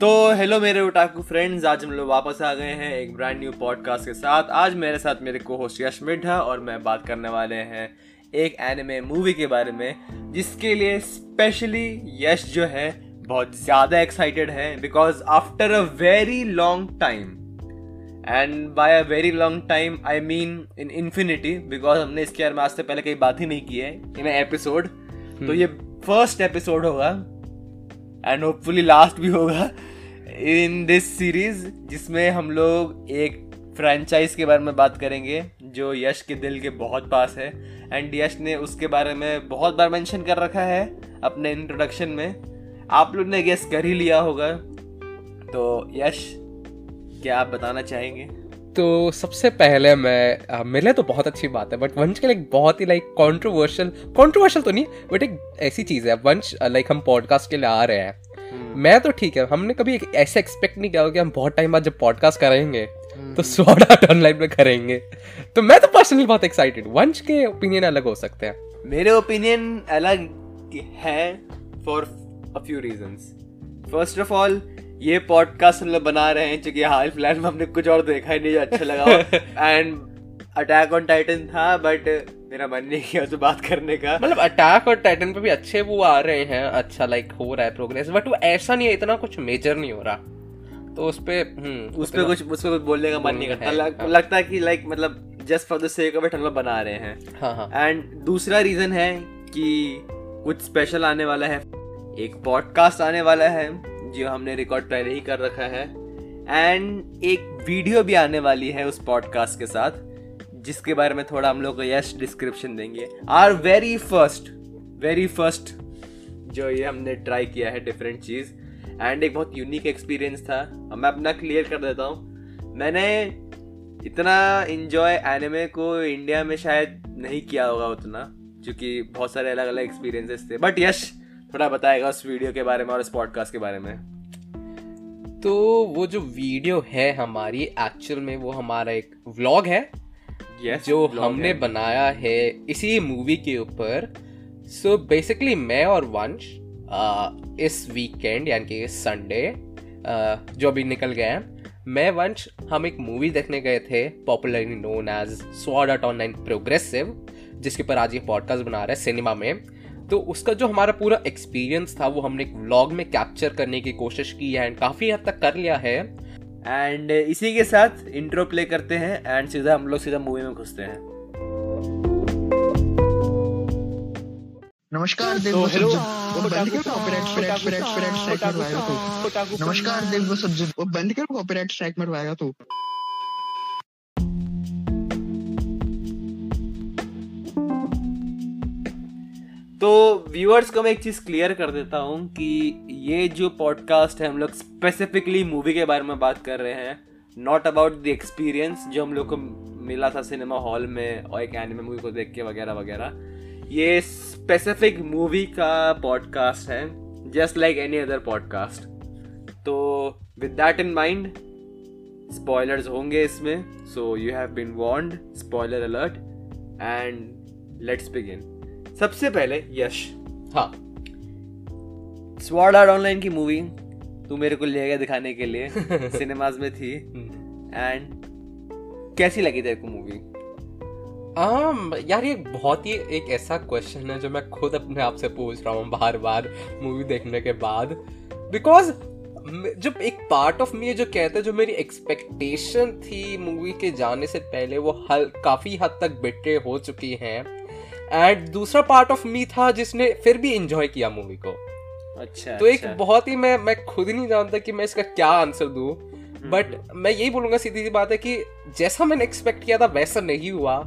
तो हेलो मेरे otaku friends आज हम लोग वापस आ गए हैं एक ब्रांड न्यू पॉडकास्ट के साथ। आज मेरे साथ मेरे को होस्ट यश मिड्ढा और मैं बात करने वाले हैं एक एनिमे मूवी के बारे में जिसके लिए स्पेशली यश जो है बहुत ज़्यादा एक्साइटेड है because after a very long time and by a very long time I mean in infinity because हमने इसके बारे में आज से पहले कहीं बात ही नहीं की है इन एपिसोड तो ये फ़र्स्ट एपिसोड होगा एंड होपफुली लास्ट भी होगा। इन दिस सीरीज़ जिसमें हम लोग एक फ्रेंचाइज के बारे में बात करेंगे जो यश के दिल के बहुत पास है। एंड यश ने उसके बारे में बहुत बार मेंशन कर रखा है अपने इंट्रोडक्शन में। आप लोग ने गेस कर ही लिया होगा। तो यश क्या आप बताना चाहेंगे? तो सबसे पहले मैं आ, मेरे तो बहुत अच्छी बात है बट वंश के लिए बहुत ही लाइक कंट्रोवर्शियल कंट्रोवर्शियल तो नहीं बट एक ऐसी चीज़ है। वंश लाइक हम पॉडकास्ट के लिए आ रहे हैं। मैं तो ठीक है हमने कभी एक ऐसे एक्सपेक्ट नहीं किया कि हम बहुत टाइम बाद जब पॉडकास्ट करेंगे हम्म। तो सॉर्ट आउट ऑनलाइन में करेंगे। तो मैं तो पर्सनली बहुत एक्साइटेड वंश के ओपिनियन अलग हो सकते हैं। मेरे ओपिनियन अलग है for a few reasons first of all ये पॉडकास्ट हम लोग बना रहे हैं क्योंकि हाल फ़िलहाल में हमने कुछ और देखा ही नहीं जो अच्छा लगा एंड अटैक ऑन टाइटन था बट मेरा मन नहीं किया उसे बात करने का। मतलब अटैक और टाइटन पे भी अच्छे वो आ रहे हैं अच्छा लाइक हो रहा है प्रोग्रेस बट वो ऐसा नहीं है इतना कुछ मेजर नहीं हो रहा। तो उस पे हम्म उस पे कुछ उस पे कुछ बोलने का मन नहीं करता। लग, हाँ. लगता है कि लाइक मतलब just for the sake of it हम लोग बना रहे हैं। हाँ हाँ। एंड दूसरा रीजन है कि कुछ स्पेशल आने वाला है। एक पॉडकास्ट आने वाला है जो हमने रिकॉर्ड पहले ही कर रखा है। एंड एक वीडियो भी आने वाली है उस पॉडकास्ट के साथ। जिसके बारे में थोड़ा हम लोग यश डिस्क्रिप्शन देंगे। Are very first very first जो ये हमने ट्राई किया है डिफरेंट चीज़। एंड एक बहुत यूनिक एक्सपीरियंस था। मैं अपना क्लियर कर देता हूँ। मैंने इतना इन्जॉय एनिमे को इंडिया में शायद नहीं किया होगा उतना क्योंकि बहुत सारे अलग अलग एक्सपीरियंसेस थे। बट यश थोड़ा बताएगा उस वीडियो के बारे में और इस पॉडकास्ट के बारे में। तो वो जो वीडियो है हमारी एक्चुअल में, वो हमारा एक व्लॉग है। Yes, जो हमने बनाया है इसी मूवी के ऊपर। सो so बेसिकली मैं और वंश इस वीकेंड यानी कि संडे जो अभी निकल गया है मैं वंश हम एक मूवी देखने गए थे popularly known as Sword Art Online Progressive जिसके ऊपर आज ये पॉडकास्ट बना रहा है सिनेमा में। तो उसका जो हमारा पूरा एक्सपीरियंस था वो हमने एक व्लॉग में कैप्चर करने की कोशिश की है एंड काफ़ी हद तक कर लिया है। एंड इसी के साथ इंट्रो प्ले करते हैं एंड सीधा हम लोग सीधा मूवी में घुसते हैं। नमस्कार नमस्कार देव वो बंद कर कॉपीराइट स्ट्राइक मरवाएगा तो। तो व्यूअर्स को मैं एक चीज़ क्लियर कर देता हूँ कि ये जो पॉडकास्ट है, हम लोग स्पेसिफिकली मूवी के बारे में बात कर रहे हैं नॉट अबाउट द एक्सपीरियंस जो हम लोग को मिला था सिनेमा हॉल में और एक एनिमे मूवी को देख के वगैरह वगैरह। ये स्पेसिफिक मूवी का पॉडकास्ट है just like any other podcast तो with that in mind spoilers होंगे इसमें so you have been warned spoiler alert and let's begin सबसे पहले यश। हाँ। स्वाड आर्ट ऑनलाइन की मूवी तू मेरे को ले गया दिखाने के लिए। सिनेमाज में थी। एंड हम्म। कैसी लगी तेरे को मूवी um, यार ये बहुत ही एक ऐसा क्वेश्चन है जो मैं खुद अपने आप से पूछ रहा हूँ बार बार मूवी देखने के बाद। बिकॉज़ जब एक पार्ट ऑफ़ मी जो कहते हैं जो मेरी एक्सपेक्टेशन थी मूवी के जाने से पहले वो हल काफ़ी हद तक बिटे हो चुकी हैं। एंड दूसरा पार्ट ऑफ़ मी था जिसने फिर भी इंजॉय किया मूवी को। अच्छा तो अच्छा. एक बहुत ही मैं मैं खुद नहीं जानता कि मैं इसका क्या आंसर दू बट। मैं यही बोलूँगा सीधी सी बात है कि जैसा मैंने एक्सपेक्ट किया था वैसा नहीं हुआ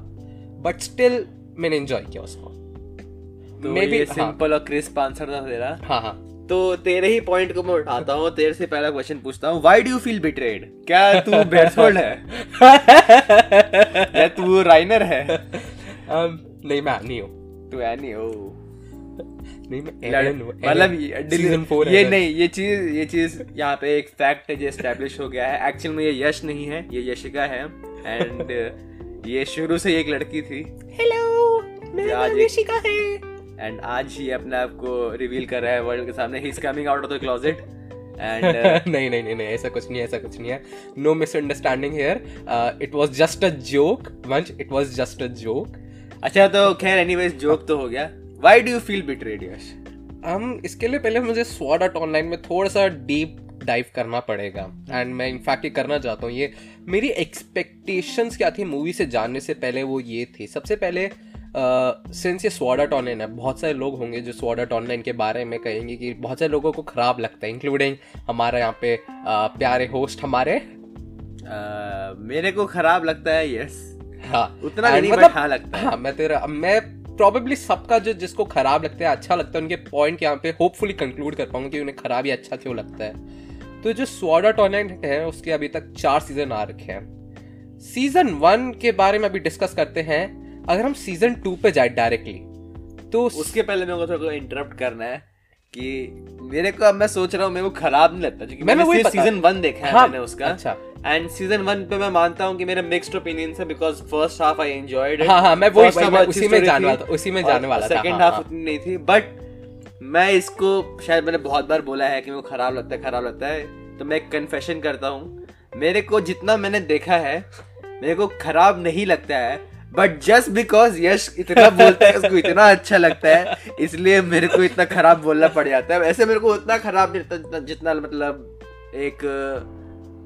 बट स्टिल मैंने एंजॉय किया उसको। तो मे बी सिंपल हाँ. और क्रिस्प आंसर था तेरा? हाँ हाँ। तो तेरे ही पॉइंट को मैं उठाता हूँ तेरे से पहला क्वेश्चन पूछता हूँ। Why do you feel betrayed क्या तू बेरसोल्ड है? या तू राइनर है? Um, नहीं मैं एनी हूँ तू एनी हो नहीं मैं मतलब सीज़न फोर ये नहीं ये चीज़ ये चीज़ यहाँ पे एक फैक्ट है जो एस्टेब्लिश हो गया है एक्चुअल में ये यश नहीं है ये यशिका है एंड ये शुरू से एक लड़की थी हेलो मेरा नाम यशिका है एंड आज ही अपने आप को रिवील कर रहा है वर्ल्ड के सामने ही is coming out of the closet and नहीं नहीं नहीं नहीं ऐसा कुछ नहीं है ऐसा कुछ नहीं है। No misunderstanding here it was just a joke Vansh it was just a joke अच्छा तो खैर एनीवेज जोक तो हो गया। Why do you feel betrayed Yash हम इसके लिए पहले मुझे आर्ट ऑनलाइन में थोड़ा सा डीप डाइव करना पड़ेगा। एंड मैं इनफैक्ट ये करना चाहता हूँ। ये मेरी एक्सपेक्टेशंस क्या थी मूवी से जानने से पहले वो ये थी। सबसे पहले सिंस ये स्वॉर्ड आर्ट ऑनलाइन है बहुत सारे लोग होंगे जो स्वॉर्ड आर्ट ऑनलाइन के बारे में कहेंगे कि बहुत सारे लोगों को खराब लगता है इंक्लूडिंग हमारे यहाँ पे uh, प्यारे होस्ट हमारे। मेरे को खराब लगता है यस हाँ उतना नहीं मतलब- हाँ लगता है। हाँ मैं तेरा मैं प्रॉबेबली सबका जो जिसको खराब लगता है अच्छा लगता है उनके पॉइंट यहाँ पे होपफुली कंक्लूड कर पाऊँगा कि उन्हें खराब या अच्छा क्यों लगता है। तो जो स्वाडा ऑनलाइन है उसके अभी तक चार सीज़न आ रखे हैं। सीज़न वन के बारे में अभी डिस्कस करते हैं। अगर हम सीज़न टू पे जाए डायरेक्टली तो उसके पहले मेरे को थोड़ा इंटरप्ट करना है। कि मेरे को अब मैं सोच रहा हूँ मेरे को खराब नहीं लगता क्योंकि मैंने मैंने सीज़न वन देखा है हाँ, मैंने उसका। अच्छा। एंड सीज़न वन पे मैं मानता हूँ कि मेरे मिक्स्ड ओपिनियंस है because first half I enjoyed it हाँ, हाँ, मैं मैं उसी में जाने वाला था, उसी में जाने वाला था, सेकंड हाफ़ हाँ। उतनी नहीं थी बट मैं इसको शायद मैंने बहुत बार बोला है कि मेरे को खराब लगता है खराब लगता है। तो मैं एक कन्फेशन करता हूँ मेरे को जितना मैंने देखा है मेरे को खराब नहीं लगता है बट जस्ट बिकॉज़ यश इतना बोलता है, उसको इतना अच्छा लगता है, इसलिए मेरे को इतना खराब बोलना पड़ जाता है। वैसे मेरे को उतना खराब नहीं लगता जितना- मतलब एक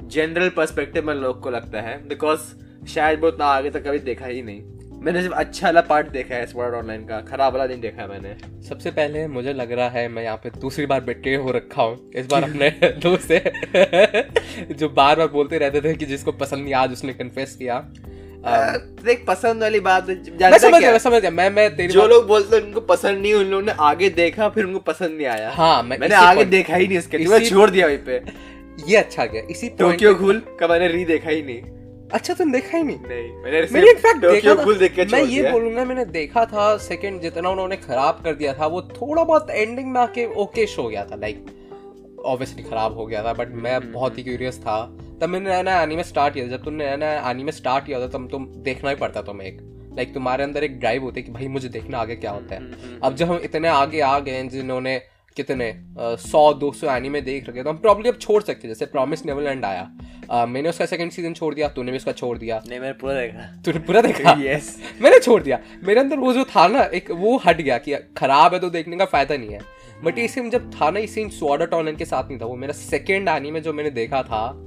जनरल पर्सपेक्टिव में लोग को लगता है। बिकॉज़ शायद वो उतना आगे तक कभी देखा ही नहीं। मैंने सिर्फ़ अच्छा वाला पार्ट देखा है स्वर्ड ऑनलाइन का, खराब वाला नहीं देखा है मैंने। सबसे पहले मुझे लग रहा है मैं यहाँ पे दूसरी बार बेटे हो रखा हूँ। इस बार अपने दोस्त से जो बार बार बोलते रहते थे कि जिसको पसंद नहीं, आज उसने कन्फेस किया। देख पसंद वाली बात मैं समझ गया मैं समझ गया मैं मैं तेरी जो लोग बोलते हैं उनको पसंद नहीं उन लोगों ने आगे देखा फिर उनको पसंद नहीं आया। हाँ, मैं मैंने आगे देखा ही नहीं इसके मैं छोड़ दिया वहीं पे। ये अच्छा गया इसी टोक्यो घूल का मैंने री देखा ही नहीं। अच्छा तुम देखा ही नहीं? नहीं मैंने मैंने इनफैक्ट देखा था। देख के मैं ये बोलूँगा मैंने देखा था सेकंड जितना उन्होंने खराब कर दिया था वो थोड़ा बहुत एंडिंग में आके ओकेश हो गया था लाइक ऑब्वियसली खराब हो गया था बट हम्म, मैं बहुत ही क्यूरियस था। तब मैंने नया नया एनीमे स्टार्ट किया। जब तुमने नया नया एनीमे स्टार्ट किया था तब तुम देखना ही पड़ता तुम्हें एक। लाइक तुम्हारे अंदर एक ड्राइव होती है कि भाई मुझे देखना आगे क्या होता हम्म, है अब जब हम इतने आगे आ गए हैं जिन्होंने कितने सौ दो सौ एनीमे देख रखे तो हम प्रॉब्लम अब छोड़ सकते हैं। जैसे प्रॉमिस नेवरलैंड आया। अ, मैंने उसका सेकंड सीज़न छोड़ दिया तूने भी उसका छोड़ दिया। नहीं मैंने पूरा देखा। तूने पूरा देखा? यस मैंने छोड़ दिया। मेरे अंदर वो जो था ना एक वो हट गया कि खराब है तो देखने का फ़ायदा नहीं है। बट ये सीन जब था ना स्वॉर्ड आर्ट ऑनलाइन के साथ नहीं था वो मेरा सेकंड एनीमे जो मैंने देखा था।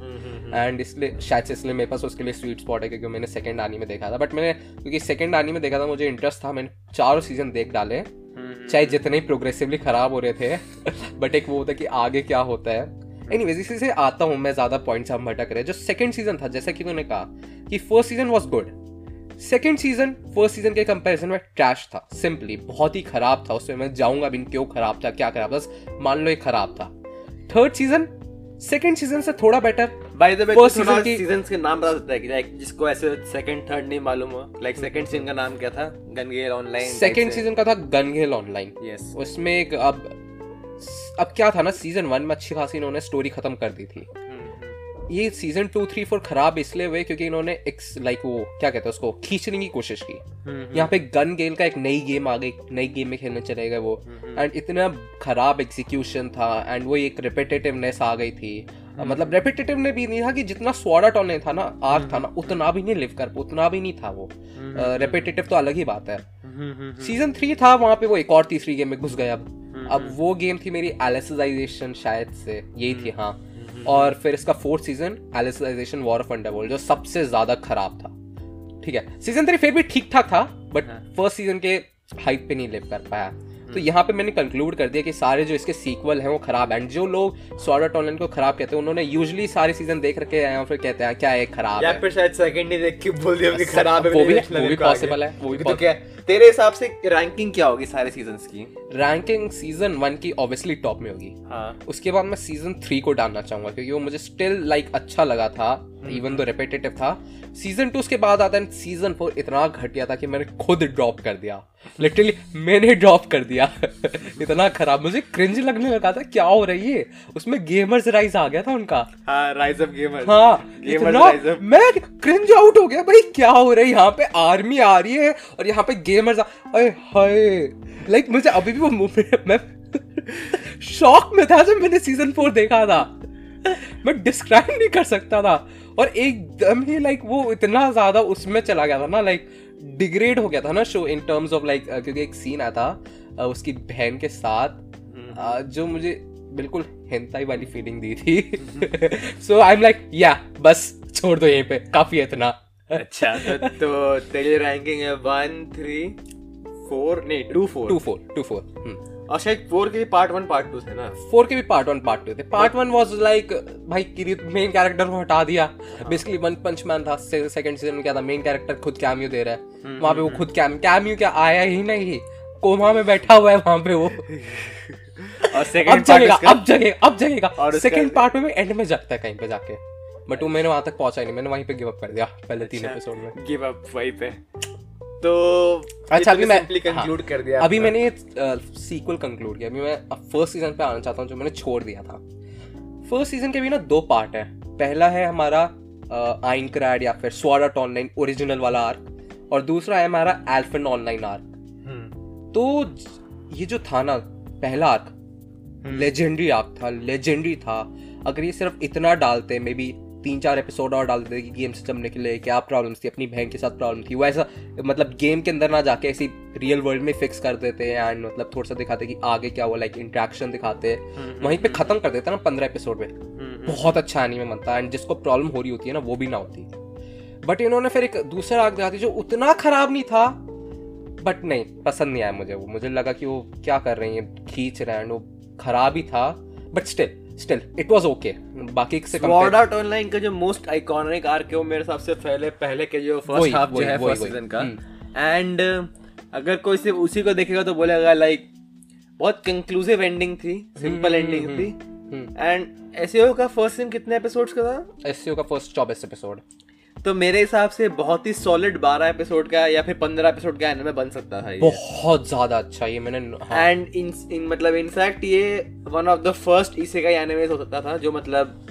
एंड इसलिए शायद इसलिए मेरे पास उसके लिए स्वीट स्पॉट है क्योंकि मैंने सेकंड आनी में देखा था। बट मैंने क्योंकि सेकंड आनी में देखा था मुझे इंटरेस्ट था मैंने चारों सीज़न देख डाले। चाहे जितने ही प्रोग्रेसिवली खराब हो रहे थे बट एक वो होता है कि आगे क्या होता है। एनीवेज इसी से आता हूँ मैं ज़्यादा पॉइंट्स हम भटक रहे जो सेकंड सीज़न था जैसा कि तूने कहा कि first season was good second season first season के कंपैरिजन में ट्रैश था सिंपली बहुत ही खराब था उसमें मैं जाऊँगा भी क्यों खराब था क्या खराब था मान लो ये खराब था। थर्ड सीज़न सेकंड सीज़न से थोड़ा better by the way First थोड़ा season की- सीजन्स के नाम बता सकता है कि लाइक जिसको ऐसे सेकंड थर्ड नहीं मालूम हो लाइक सेकंड सीज़न का नाम क्या था? गनगेल ऑनलाइन सेकंड सीज़न का था गनगेल ऑनलाइन यस उसमें एक अब अब क्या था ना सीज़न वन में अच्छी खासी इन्होंने स्टोरी खत्म कर दी थी। ये सीज़न टू थ्री फोर खराब इसलिए हुए क्योंकि इन्होंने एक लाइक वो क्या कहते हैं उसको खींचने की कोशिश की। यहाँ पे गन गेल का एक नई गेम आ गई नई गेम में खेलने चले गए वो। एंड इतना खराब एग्जीक्यूशन था एंड वो एक रिपीटेटिवनेस आ गई थी। मतलब रेपिटेटिव ने भी नहीं था कि जितना स्वाडा ऑनलाइन था ना आर्क था ना उतना भी नहीं लिव कर उतना भी नहीं था वो। रेपिटेटिव तो अलग ही बात है। सीज़न थ्री था वहाँ पे वो एक और तीसरी गेम में घुस गया अब। अब वो गेम थी मेरी एलिसाइजेशन शायद से यही थी हाँ। और फिर इसका fourth season Alicization War of Underworld जो सबसे ज़्यादा खराब था। ठीक है? सीज़न थ्री फिर भी ठीक ठाक था बट फ़र्स्ट सीज़न के हाइट पे नहीं लिव कर पाया। तो यहाँ पे मैंने कंक्लूड कर दिया कि सारे जो इसके सीक्वल हैं वो खराब हैं। जो लोग स्वाडा ऑनलाइन को खराब कहते हैं उन्होंने यूजुअली सारे सीज़न देख रखे हैं और फिर कहते हैं क्या है खराब या फिर शायद सेकंड ही देख के बोल दिया कि खराब है वो भी- वो भी possible है, वो भी तो क्या तेरे हिसाब से रैंकिंग क्या होगी सारे सीजन्स की? रैंकिंग सीज़न वन की ऑब्वियसली टॉप में होगी। हाँ। उसके बाद मैं सीज़न थ्री को डालना चाहूँगा क्योंकि वो मुझे स्टिल लाइक अच्छा लगा था। इवन दो रिपीटेटिव था। सीज़न टू उसके बाद आता है सीज़न फोर इतना घटिया था कि मैंने खुद ड्रॉप कर दिया। लिटरली मैंने ड्रॉप कर दिया। इतना खराब। मुझे क्रिंज लगने लगा था क्या हो रही है? उसमें गेमर्स राइज आ गया था उनका। हाँ राइज ऑफ़ गेमर हाँ गेमर्स ऑफ़ मैं क्रिंज आउट हो गया भाई क्या हो रहा है? यहाँ पे आर्मी आ रही है और यहाँ पे गेमर्स अरे हाय। लाइक मुझे अभी भी वो मैं शॉक में था जब मैंने सीज़न फोर देखा था। मैं डिस्क्राइब नहीं कर सकता था। और एकदम ही लाइक वो इतना ज़्यादा उसमें चला गया था ना लाइक डिग्रेड हो गया था ना show in terms of like क्योंकि एक सीन आया था उसकी बहन के साथ uh, जो मुझे बिल्कुल हेंताई वाली फीलिंग दी थी। सो आई एम लाइक या बस छोड़ दो यहीं पे काफ़ी है इतना। अच्छा तो, तो तेरी रैंकिंग है वन थ्री फोर नहीं two four two four two four और शायद फोर के भी पार्ट वन पार्ट टू थे ना। फोर के भी पार्ट वन पार्ट टू थे। पार्ट वन वाज लाइक भाई किरीत मेन कैरेक्टर को हटा दिया। बेसिकली वन पंच मैन था। सेकंड सीज़न में क्या था? मेन कैरेक्टर खुद कैमियो दे रहा है। वहाँ पे वो खुद कैम कैमियो क्या आया ही नहीं। कोमा में बैठा हुआ है वहाँ पे वो। और सेकंड पार्ट अब जगेगा अब जगेगा। और सेकंड पार्ट में एंड में जागता है कहीं पे जाके। बट वो मैंने वहाँ तक पहुँचा ही नहीं। मैंने वहीं पे गिव अप कर दिया पहले तीन अच्छा। एपिसोड में। गिव अप वहीं पे। तो अच्छा अभी मैं सिंपली कंक्लूड हाँ, कर दिया अभी मैंने सीक्वल कंक्लूड किया। अभी मैं फ़र्स्ट सीज़न पे आना चाहता हूँ जो मैंने छोड़ दिया था। फ़र्स्ट सीज़न के भी ना दो पार्ट है। पहला है हमारा आइन क्रैड या फिर स्वाड आर्ट ऑनलाइन ओरिजिनल वाला आर्क और दूसरा है हमारा एल्फन ऑनलाइन आर्क तो ये जो था ना पहला आर्क लेजेंडरी आर्क था लेजेंडरी था। अगर ये सिर्फ़ इतना डालते मे बी तीन चार एपिसोड और डाल देते कि गेम से जमने के लिए क्या प्रॉब्लम्स थी अपनी बहन के साथ प्रॉब्लम थी। वो ऐसा मतलब गेम के अंदर ना जाके ऐसी रियल वर्ल्ड में फिक्स कर देते हैं एंड मतलब थोड़ा सा दिखाते कि आगे क्या हुआ लाइक इंट्रैक्शन दिखाते। हैं वहीं पे खत्म कर देते ना पंद्रह एपिसोड में। हम्म, बहुत अच्छा एनीमे बनता है एंड जिसको प्रॉब्लम हो रही होती है ना वो भी ना होती। बट इन्होंने फिर एक दूसरा आग दिखाती जो उतना खराब नहीं था बट नहीं पसंद नहीं आया मुझे वो। मुझे लगा कि वो क्या कर रही है खींच रहे हैं वो खराब ही था but still still it was okay बाकी से स्वॉर्ड आर्ट ऑनलाइन का जो मोस्ट आइकॉनिक आर्क है वो मेरे हिसाब से पहले पहले के जो फ़र्स्ट हाफ़ जो है फ़र्स्ट सीज़न का। हम्म। एंड अगर कोई सिर्फ़ उसी को देखेगा तो बोलेगा लाइक बहुत कंक्लूसिव एंडिंग थी सिंपल हम्म, एंडिंग हम्म, थी। हम्म। एंड एसईओ का फ़र्स्ट सीज़न कितने एपिसोड्स का था? एसईओ का फ़र्स्ट चौबीस एपिसोड तो मेरे हिसाब से बहुत ही सॉलिड बारह एपिसोड का या फिर पंद्रह एपिसोड का एनिमे बन सकता था ये। बहुत ज़्यादा अच्छा ये मैंने हाँ, एंड इन इन मतलब इनफैक्ट ये वन ऑफ़ द फ़र्स्ट इसे का एनिमे हो सकता था जो मतलब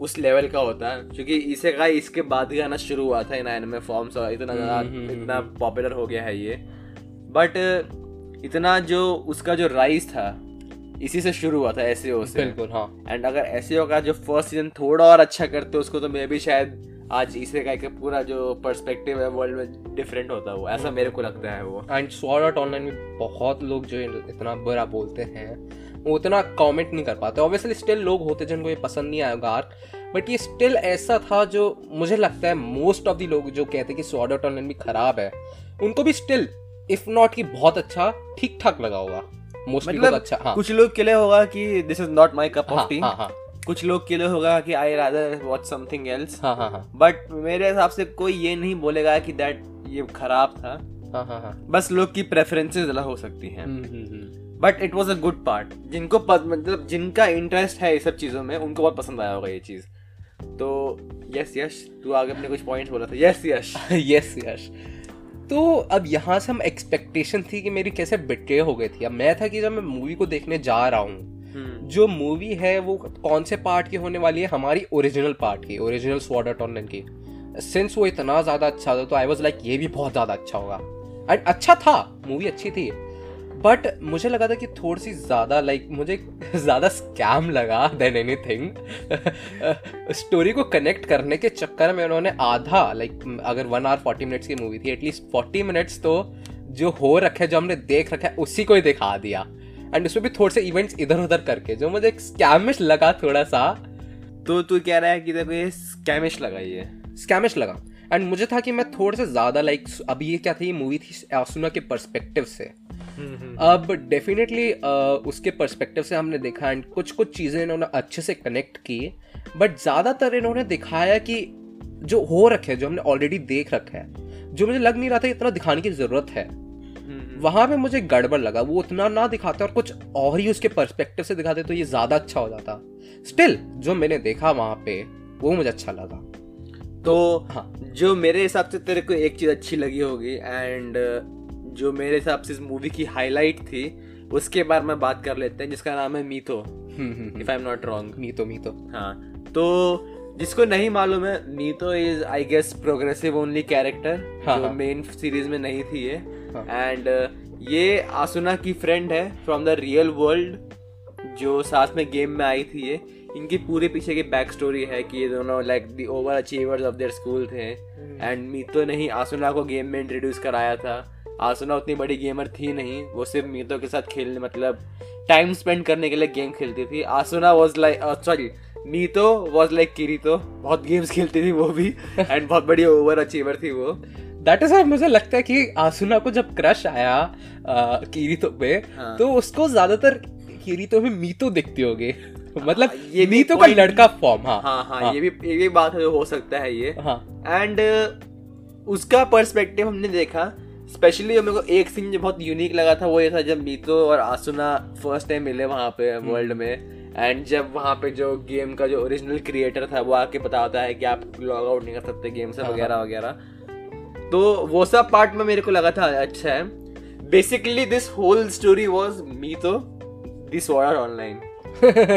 उस लेवल का होता है। क्योंकि इसे का इसके बाद ही आना शुरू हुआ था इन एनिमे फॉर्म्स और इतना हम्म, ज़्यादा हम्म, इतना पॉपुलर हो गया है ये। बट इतना जो उसका जो राइज था इसी से शुरू हुआ था एस से। बिल्कुल हाँ। एंड अगर एस का जो फ़र्स्ट सीज़न थोड़ा और अच्छा करते उसको तो मे भी शायद आज इसे का एक पूरा जो पर्सपेक्टिव है वर्ल्ड में डिफरेंट होता वो ऐसा मेरे को लगता है वो। एंड स्वॉर्ड आर्ट ऑनलाइन में बहुत लोग जो इतना बुरा बोलते हैं वो उतना कमेंट नहीं कर पाते। ऑब्वियसली स्टिल लोग होते जिनको ये पसंद नहीं आएगा। आर्क बट ये स्टिल ऐसा था जो मुझे लगता है मोस्ट ऑफ़ द लोग जो कहते हैं कि स्वॉर्ड आर्ट ऑनलाइन भी खराब है उनको भी स्टिल इफ़ नॉट कि बहुत अच्छा ठीक ठाक लगा होगा। मोस्टली मतलब अच्छा हाँ। कुछ लोग के लिए होगा कि this is not my cup हाँ ऑफ़ टी हाँ हाँ। कुछ लोग के लिए होगा कि I rather watch something else हाँ हाँ हाँ। बट मेरे हिसाब से कोई ये नहीं बोलेगा कि दैट ये खराब था। हाँ हाँ हाँ। बस लोग की प्रेफरेंसेस अलग हो सकती हैं। But it was a good part जिनको मतलब जिनका इंटरेस्ट है ये सब चीज़ों में उनको बहुत पसंद आया होगा ये चीज़। तो यस यश तू आगे अपने कुछ पॉइंट्स बोला था। यस यश यस यश तो अब यहाँ से हम एक्सपेक्टेशन थी कि मेरी कैसे बिट्रे हो गई थी। अब मैं था कि जब मैं मूवी को देखने जा रहा हूँ जो मूवी है वो कौन से पार्ट की होने वाली है? हमारी ओरिजिनल पार्ट की ओरिजिनल स्वॉर्ड आर्ट ऑनलाइन की। सिंस वो इतना ज़्यादा अच्छा था तो आई वाज लाइक ये भी बहुत ज़्यादा अच्छा होगा। एंड अच्छा था मूवी अच्छी थी। बट मुझे लगा था कि थोड़ी सी ज़्यादा लाइक like, मुझे ज़्यादा स्कैम लगा देन एनीथिंग स्टोरी को कनेक्ट करने के चक्कर में उन्होंने आधा लाइक like, अगर वन आवर फोर्टी मिनट्स की मूवी थी एटलीस्ट फोर्टी मिनट्स तो जो हो रखे जो हमने देख रखा है उसी को ही दिखा दिया। एंड उसमें भी थोड़े से इवेंट्स इधर उधर करके जो मुझे एक स्कैमिश लगा थोड़ा सा तो तू कह रहा है कि को ये स्कैमिश लगा ये? स्कैमिश लगा। एंड मुझे था कि मैं थोड़े से ज़्यादा लाइक अभी ये क्या थी ये मूवी थी आसुना के पर्सपेक्टिव से। अब डेफिनेटली उसके पर्सपेक्टिव से हमने देखा एंड कुछ कुछ चीज़ें इन्होंने अच्छे से कनेक्ट की। बट ज़्यादातर इन्होंने दिखाया कि जो हो रखे जो हमने ऑलरेडी देख रखा है जो मुझे लग नहीं रहा था इतना दिखाने की ज़रूरत है। वहाँ पे मुझे गड़बड़ लगा वो उतना ना दिखाते और कुछ और ही उसके पर्सपेक्टिव से दिखाते तो ये ज़्यादा अच्छा हो जाता। स्टिल जो मैंने देखा वहाँ पे वो मुझे अच्छा लगा। तो हाँ। जो मेरे हिसाब से तेरे को एक चीज़ अच्छी लगी होगी एंड जो मेरे हिसाब से इस मूवी की हाईलाइट थी उसके बारे में बात कर लेते हैं जिसका नाम है Mito. If I am not wrong Mito Mito. हाँ। तो जिसको नहीं मालूम है Mito is I guess progressive only character. Main series में नहीं थी ये। एंड ये आसुना की फ्रेंड है फ्रॉम द रियल वर्ल्ड जो साथ में गेम में आई थी ये। इनकी पूरे पीछे की बैक स्टोरी है कि ये दोनों like the over achievers of their school थे। एंड मीतो ने ही आसुना को गेम में इंट्रोड्यूस कराया था। आसुना उतनी बड़ी गेमर थी नहीं वो सिर्फ़ मीतो के साथ खेलने मतलब टाइम स्पेंड करने के लिए गेम खेलती थी। Asuna was like sorry Mito was like Kirito. बहुत गेम्स खेलती थी वो भी। एंड बहुत बड़ी ओवर अचीवर थी वो। दैट इज़ मुझे लगता है कि आसुना को जब क्रश आया आ, किरीतो पे हाँ। तो उसको ज़्यादातर किरीतो में मीतो दिखती होगी। मतलब ये मीतो का लड़का फॉर्म हाँ। हाँ हाँ ये भी ये भी बात है हो सकता है ये। हाँ। एंड उसका पर्सपेक्टिव हमने देखा स्पेशली मेरे को एक सीन जो बहुत यूनिक लगा था वो ये था जब मीतो और आसुना फ़र्स्ट टाइम मिले वहाँ पे वर्ल्ड में। एंड जब वहाँ पे जो गेम का जो ओरिजिनल क्रिएटर था वो आके बताता है कि आप लॉग आउट नहीं कर सकते गेम से हाँ, वगैरह वगैरह। तो वो सब पार्ट में मेरे को लगा था अच्छा है। Basically this whole story was Mito this order online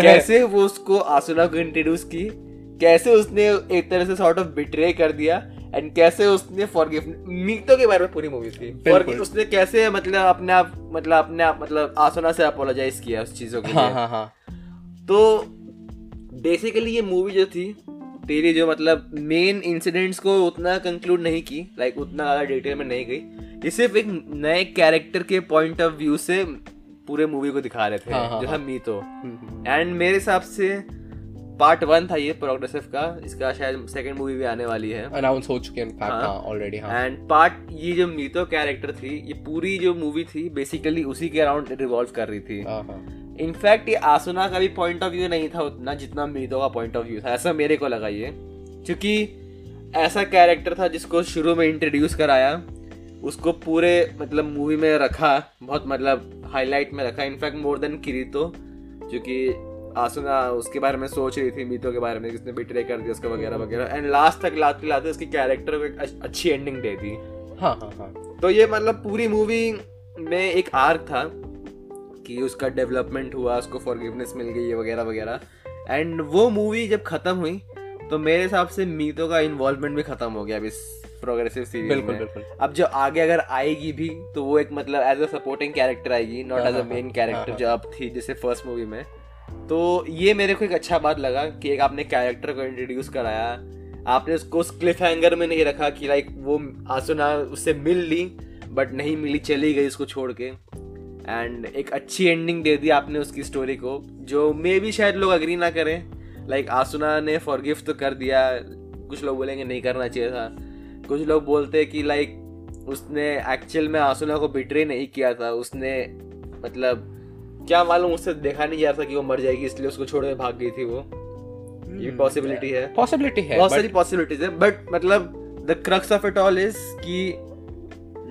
कैसे वो उसको आसुना को इंट्रोड्यूस की कैसे उसने एक तरह से सॉर्ट ऑफ़ बिट्रे कर दिया एंड कैसे उसने फॉरगिव मीतो के बारे में पूरी मूवी थी। Forgive- उसने कैसे मतलब अपने आप मतलब अपने आप मतलब आसुना से अपोलोजाइज किया उस चीज़ों के हाँ हाँ हाँ। तो बेसिकली ये मूवी जो थी तेरी जो मतलब मेन इंसिडेंट्स को उतना कंक्लूड नहीं की लाइक उतना ज़्यादा डिटेल में नहीं गई। ये सिर्फ़ एक नए कैरेक्टर के पॉइंट ऑफ़ व्यू से पूरे मूवी को दिखा रहे थे हाँ, हाँ, जो था मीतो हम्म, हम्म। एंड मेरे हिसाब से पार्ट वन था ये प्रोग्रेसिव का इसका शायद सेकंड मूवी भी आने वाली है। अनाउंस हो चुके हैं इनफैक्ट हाँ। हाँ ऑलरेडी हाँ। एंड पार्ट ये जो मीतो कैरेक्टर थी ये पूरी जो मूवी थी बेसिकली उसी के अराउंड रिवॉल्व कर रही थी। हाँ हाँ। इनफैक्ट ये आसुना का भी पॉइंट ऑफ़ व्यू नहीं था उतना जितना मीतो का पॉइंट ऑफ़ व्यू था ऐसा मेरे को लगा ये। क्योंकि ऐसा कैरेक्टर था जिसको शुरू में इंट्रोड्यूस कराया उसको पूरे मतलब मूवी में रखा बहुत मतलब हाईलाइट में रखा इनफैक्ट मोर देन किरीतो क्योंकि आसुना उसके बारे में सोच रही थी मीतो के बारे में जिसने बिट्रे कर दिया उसका वगैरह वगैरह। एंड लास्ट तक लाते लाते उसके कैरेक्टर को एक अच्छी एंडिंग दे दी। हाँ हाँ हाँ। तो ये मतलब पूरी मूवी में एक आर्क था। कि उसका डेवलपमेंट हुआ उसको फॉरगिवनेस मिल गई वगैरह वगैरह। एंड वो मूवी जब खत्म हुई तो मेरे हिसाब से मीतो का इन्वॉल्वमेंट भी खत्म हो गया अब इस प्रोग्रेसिव सीरीज़ बिल्कुल में। बिल्कुल। अब जो आगे अगर आएगी भी तो वो एक मतलब एज अ सपोर्टिंग कैरेक्टर आएगी नॉट हाँ, एज अ हाँ, मेन हाँ, कैरेक्टर हाँ, जो अब थी जैसे फ़र्स्ट मूवी में। तो ये मेरे को एक अच्छा बात लगा कि एक आपने कैरेक्टर को इंट्रोड्यूस कराया। आपने उसको उस क्लिफ हैंगर में नहीं रखा कि लाइक वो आसुना उससे मिल ली बट नहीं मिली चली गई उसको छोड़ के। एंड एक अच्छी एंडिंग दे दी आपने उसकी स्टोरी को जो मे भी शायद लोग अग्री ना करें। लाइक like, आसुना ने फॉरगिव तो कर दिया। कुछ लोग बोलेंगे नहीं करना चाहिए था। कुछ लोग बोलते हैं कि लाइक like, उसने एक्चुअल में आसुना को बिट्रे नहीं किया था। उसने मतलब क्या मालूम उससे देखा नहीं जा रहा था कि वो मर जाएगी इसलिए उसको छोड़ के भाग गई थी वो। ये पॉसिबिलिटी है। पॉसिबिलिटी है बहुत सारी पॉसिबिलिटीज है बट मतलब the crux of it all is कि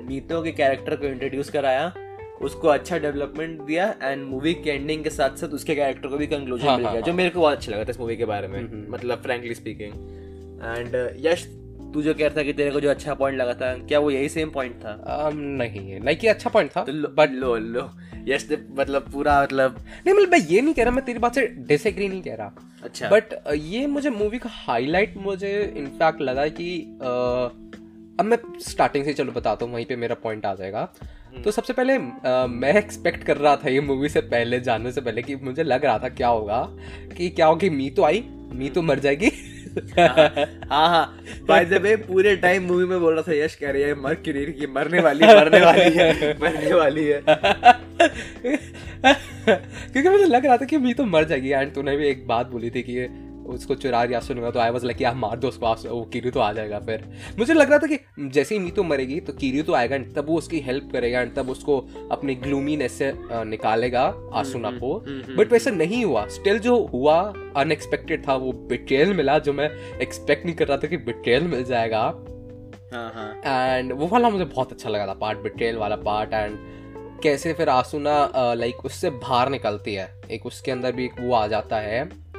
मीतो के कैरेक्टर को इंट्रोड्यूस कराया। उसको अच्छा डेवलपमेंट दिया एंड मूवी के एंडिंग के साथ साथ उसके कैरेक्टर को भी कंक्लूजन हाँ, मिल गया हाँ, जो हाँ। मेरे को बहुत अच्छा लगा था इस मूवी के बारे में हम्म, हम्म। मतलब फ्रैंकली स्पीकिंग एंड यश तू जो कह रहा था कि तेरे को जो अच्छा पॉइंट लगा था क्या वो यही सेम पॉइंट था? Um, नहीं है लाइक ये अच्छा पॉइंट था तो बट लो लो। यश मतलब पूरा मतलब नहीं मतलब मैं ये नहीं कह रहा मैं तेरी बात से डिसएग्री नहीं कह रहा। अच्छा। बट ये मुझे मूवी का हाईलाइट मुझे इनफैक्ट लगा कि uh, अब मैं स्टार्टिंग से चलो बताता हूँ वहीं पे मेरा पॉइंट आ जाएगा। तो सबसे पहले uh, मैं एक्सपेक्ट कर रहा था ये मूवी से पहले जानने से पहले कि मुझे लग रहा था क्या होगा कि क्या होगी मी तो आई मी तो मर जाएगी। हाँ हाँ बाय द वे पूरे टाइम मूवी में बोल रहा था यश कह रही है मर क्यों नहीं मरने वाली है, मरने वाली है मरने वाली है। क्योंकि मुझे लग रहा था कि मी तो मर जाएगी एंड तूने भी एक बात बोली थी कि उसको चुरा रिया सुनूँगा तो आई वाज लाइक यार मार दो उसको आस- वो कीरू तो आ जाएगा फिर। मुझे लग रहा था कि जैसे ही मीतो मरेगी तो कीरू तो आएगा तब वो उसकी हेल्प करेगा एंड तब उसको अपनी ग्लूमीनेस से निकालेगा आसुना को हम्म, हम्म, बट वैसा नहीं हुआ। स्टिल जो हुआ अनएक्सपेक्टेड था वो बिट्रेयल मिला जो मैं एक्सपेक्ट नहीं कर रहा था कि बिट्रेयल मिल जाएगा। हाँ हाँ। एंड वो वाला मुझे बहुत अच्छा लगा था पार्ट बिट्रेल वाला पार्ट एंड कैसे फिर आसुना लाइक उससे बाहर निकलती है। एक उसके अंदर भी एक वो आ जाता है।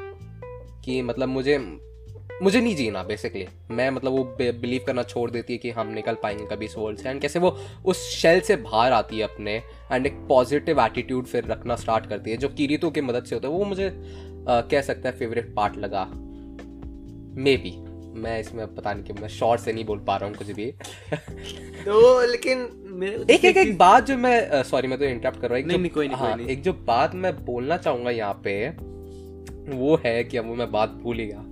कि मतलब मुझे मुझे नहीं जीना बेसिकली मैं मतलब वो बिलीव करना छोड़ देती है कि हम निकल पाएँगे कभी इस वर्ल्ड से. एंड कैसे वो उस शेल से बाहर आती है अपने एंड एक पॉजिटिव एटीट्यूड फिर रखना स्टार्ट करती है. जो किरीतो की मदद से होता है वो मुझे अ, कह सकता है फेवरेट पार्ट लगा. मे बी मैं इसमें पता नहीं कि मैं शॉर्ट से नहीं बोल पा रहा हूँ कुछ भी. तो लेकिन मेरे एक एक एक बात जो मैं सॉरी मैं तो इंटरप्ट कर रहा हूँ. हाँ, नहीं। एक जो बात मैं बोलना चाहूँगा यहाँ पे वो है कि अब वो मैं बात भूल ही गया।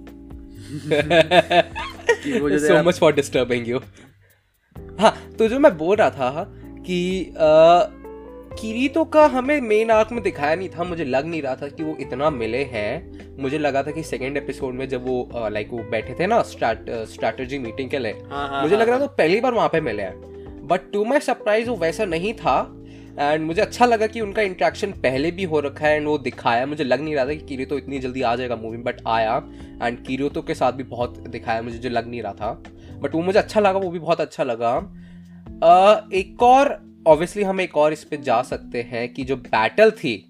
So much for disturbing you हाँ तो जो मैं बोल रहा था कि किरीतो का हमें मेन आर्क में दिखाया नहीं था मुझे लग नहीं रहा था कि वो इतना मिले हैं। मुझे लगा था कि सेकेंड एपिसोड में जब वो लाइक वो बैठे थे ना स्ट्रैटेजी मीटिंग के लिए हाँ, हाँ, मुझे हाँ, लग रहा था वो पहली बार वहाँ पे मिले हैं। बट टू माई सरप्राइज़ वो वैसा नहीं था। एंड मुझे अच्छा लगा कि उनका इंट्रैक्शन पहले भी हो रखा है एंड वो दिखाया। मुझे लग नहीं रहा था कि किरीतो इतनी जल्दी आ जाएगा मूवी बट आया। एंड किरीतो के साथ भी बहुत दिखाया मुझे जो लग नहीं रहा था। बट वो मुझे अच्छा लगा वो भी बहुत अच्छा लगा। अ, एक और ऑब्वियसली हम एक और इस पर जा सकते हैं कि जो बैटल थी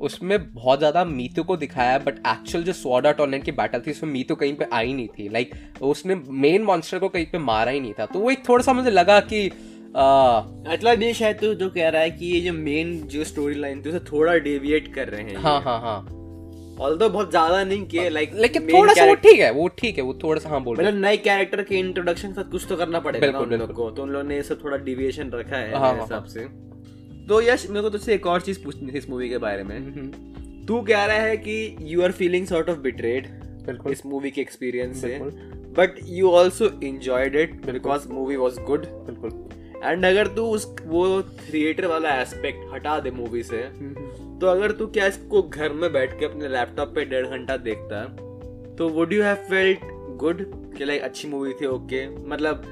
उसमें बहुत ज़्यादा मीतू को दिखाया बट एक्चुअल जो स्वॉर्ड आर्ट ऑनलाइन की बैटल थी उसमें मीतू कहीं पे आई नहीं थी। लाइक like, उसने मेन मॉन्स्टर को कहीं पे मारा ही नहीं था। तो वो एक थोड़ा सा मुझे लगा कि आ, अतला नहीं शायद तू जो कह रहा है कि ये जो मेन जो स्टोरी लाइन थी उसे थोड़ा डेविएट कर रहे हैं हाँ हाँ हाँ। ऑल्दो बहुत ज़्यादा नहीं किए लाइक लेकिन थोड़ा सा वो ठीक है वो ठीक है वो थोड़ा सा हाँ बोल मतलब नए कैरेक्टर के इंट्रोडक्शन के साथ कुछ तो करना पड़ेगा ना बिल्कुल, उन लोग को। तो उन लोगों ने इसे थोड़ा डिविएशन रखा है हाँ, हाँ, हिसाब से। तो यश मेरे को तुझसे एक और चीज़ पूछनी थी इस मूवी के बारे में। हम्म, तू कह रहा है कि you are feeling sort of betrayed बिल्कुल। इस मूवी के एक्सपीरियंस से। But you also enjoyed it because movie was good बिल्कुल। एंड अगर तू उस, वो थिएटर वाला एस्पेक्ट हटा दे मूवी से तो अगर तू क्या इसको घर में बैठ के अपने लैपटॉप पे डेढ़ घंटा देखता तो would you have felt good कि लाइक अच्छी मूवी थी ओके okay. मतलब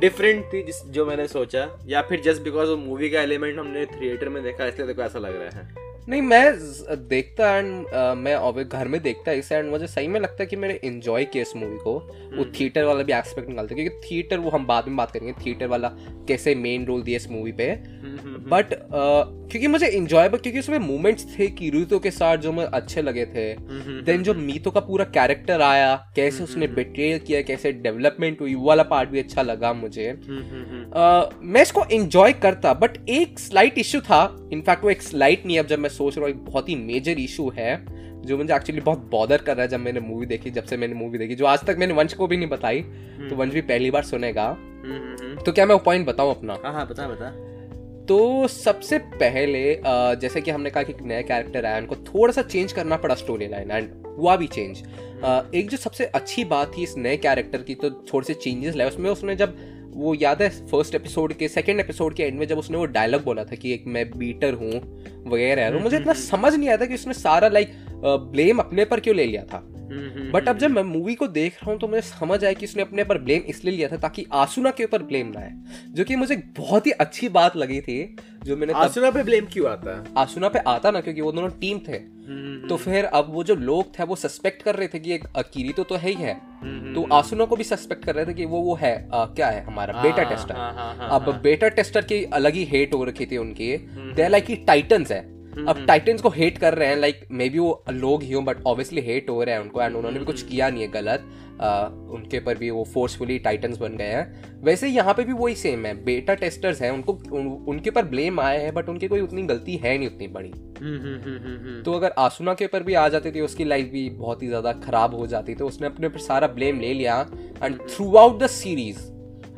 डिफरेंट थी जिस, जो मैंने सोचा, या फिर जस्ट बिकॉज़ वो मूवी का एलिमेंट हमने थिएटर में देखा, इसलिए देखो ऐसा लग रहा है नहीं मैं देखता एंड मैं घर में देखता इसे एंड मुझे सही में लगता है कि मैंने एंजॉय किया इस मूवी को। वो थिएटर वाला भी एक्सपेक्ट निकालता हैं, क्योंकि थिएटर वो हम बाद में बात करेंगे थिएटर वाला कैसे मेन रोल दिया इस मूवी पे। बट क्योंकि मुझे इंजॉयबल क्योंकि उसमें मोमेंट्स थे किरुतो के साथ जो मुझे अच्छे लगे थे। देन जो मीतो का पूरा कैरेक्टर आया कैसे उसने बिट्रेल किया कैसे डेवलपमेंट हुई वाला पार्ट भी अच्छा लगा मुझे। मैं इसको एंजॉय करता बट एक स्लाइट इश्यू था इनफैक्ट वो एक स्लाइट नहीं है अब जब मैं सोच रहा हूँ एक बहुत ही मेजर इशू है जो मुझे एक्चुअली बहुत बॉदर कर रहा है जब मैंने मूवी देखी जब से मैंने मूवी देखी जो आज तक मैंने वंश को भी नहीं बताई तो वंश भी पहली बार सुनेगा। तो क्या मैं वो पॉइंट बताऊँ अपना? हाँ हाँ बता बता। तो सबसे पहले जैसे कि हमने कहा कि एक नया कैरेक्टर आया उनको थोड़ा सा चेंज करना पड़ा स्टोरी लाइन एंड हुआ भी चेंज एक जो सबसे अच्छी बात थी इस नए कैरेक्टर की तो थोड़े से चेंजेस लाए उसमें उसने जब वो याद है फ़र्स्ट एपिसोड के सेकंड एपिसोड के एंड में जब उसने वो डायलॉग बोला था कि एक मैं बीटर हूँ वगैरह तो मुझे इतना समझ नहीं आया था कि उसने सारा लाइक ब्लेम अपने पर क्यों ले लिया था। बट अब जब मैं मूवी को देख रहा हूँ तो मुझे समझ आया कि उसने अपने पर ब्लेम इसलिए लिया था ताकि आसुना के ऊपर ब्लेम ना आए जो कि मुझे बहुत ही अच्छी बात लगी थी। जो मैंने तब पे ब्लेम क्यों आता है? आसुना पे आता ना क्योंकि वो दोनों टीम थे। तो फिर अब वो जो लोग थे वो सस्पेक्ट कर रहे थे कि एक अकीरी तो, तो है ही है। तो आसुना को भी सस्पेक्ट कर रहे थे कि वो वो है आ, क्या है हमारा बेटा टेस्टर हाँ, हाँ, हाँ, अब बेटा टेस्टर की अलग ही हेट हो रखी थी उनकी। दे लाइक टाइटन्स है। अब टाइटन्स को हेट कर रहे हैं लाइक मे बी वो लोग ही हो बट ऑब्वियसली हेट हो रहे हैं उनको एंड उन्होंने भी कुछ किया नहीं है गलत। अ, उनके पर भी वो फोर्सफुली टाइटन्स बन गए हैं। वैसे यहाँ पे भी वही सेम है बेटा टेस्टर्स हैं उनको उन, उनके ऊपर ब्लेम आया है बट उनकी कोई उतनी गलती है नहीं उतनी बड़ी। तो अगर आसुना के ऊपर भी आ जाती थी उसकी लाइफ भी बहुत ही ज़्यादा खराब हो जाती तो उसने अपने ऊपर सारा ब्लेम ले लिया। And throughout the series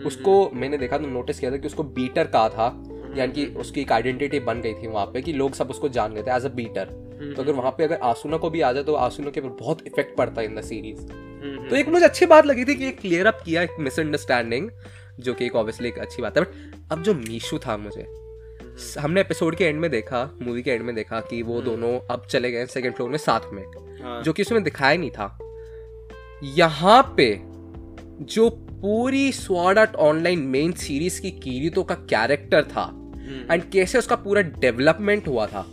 उसको मैंने देखा तो नोटिस किया था कि उसको बीटर कहा था। यानी कि उसकी एक आइडेंटिटी बन गई थी वहाँ पे कि लोग सब उसको जान गए थे एज अ बीटर तो अगर वहाँ पे अगर आसुना को भी आ जाए तो आसुना के ऊपर बहुत इफ़ेक्ट पड़ता है इन द सीरीज़ तो एक मुझे अच्छी बात लगी थी कि एक क्लियर अप किया एक मिसअंडरस्टैंडिंग जो कि एक ऑब्वियसली एक अच्छी बात है। बट अब जो मीशू था मुझे हमने एपिसोड के एंड में देखा मूवी के एंड में देखा कि वो दोनों अब चले गए सेकंड फ्लोर में साथ में जो कि उसमें दिखाया नहीं था। यहाँ पे जो पूरी आर्ट ऑनलाइन मेन सीरीज़ की कीरितो का कैरेक्टर था एंड कैसे उसका पूरा डेवलपमेंट हुआ था?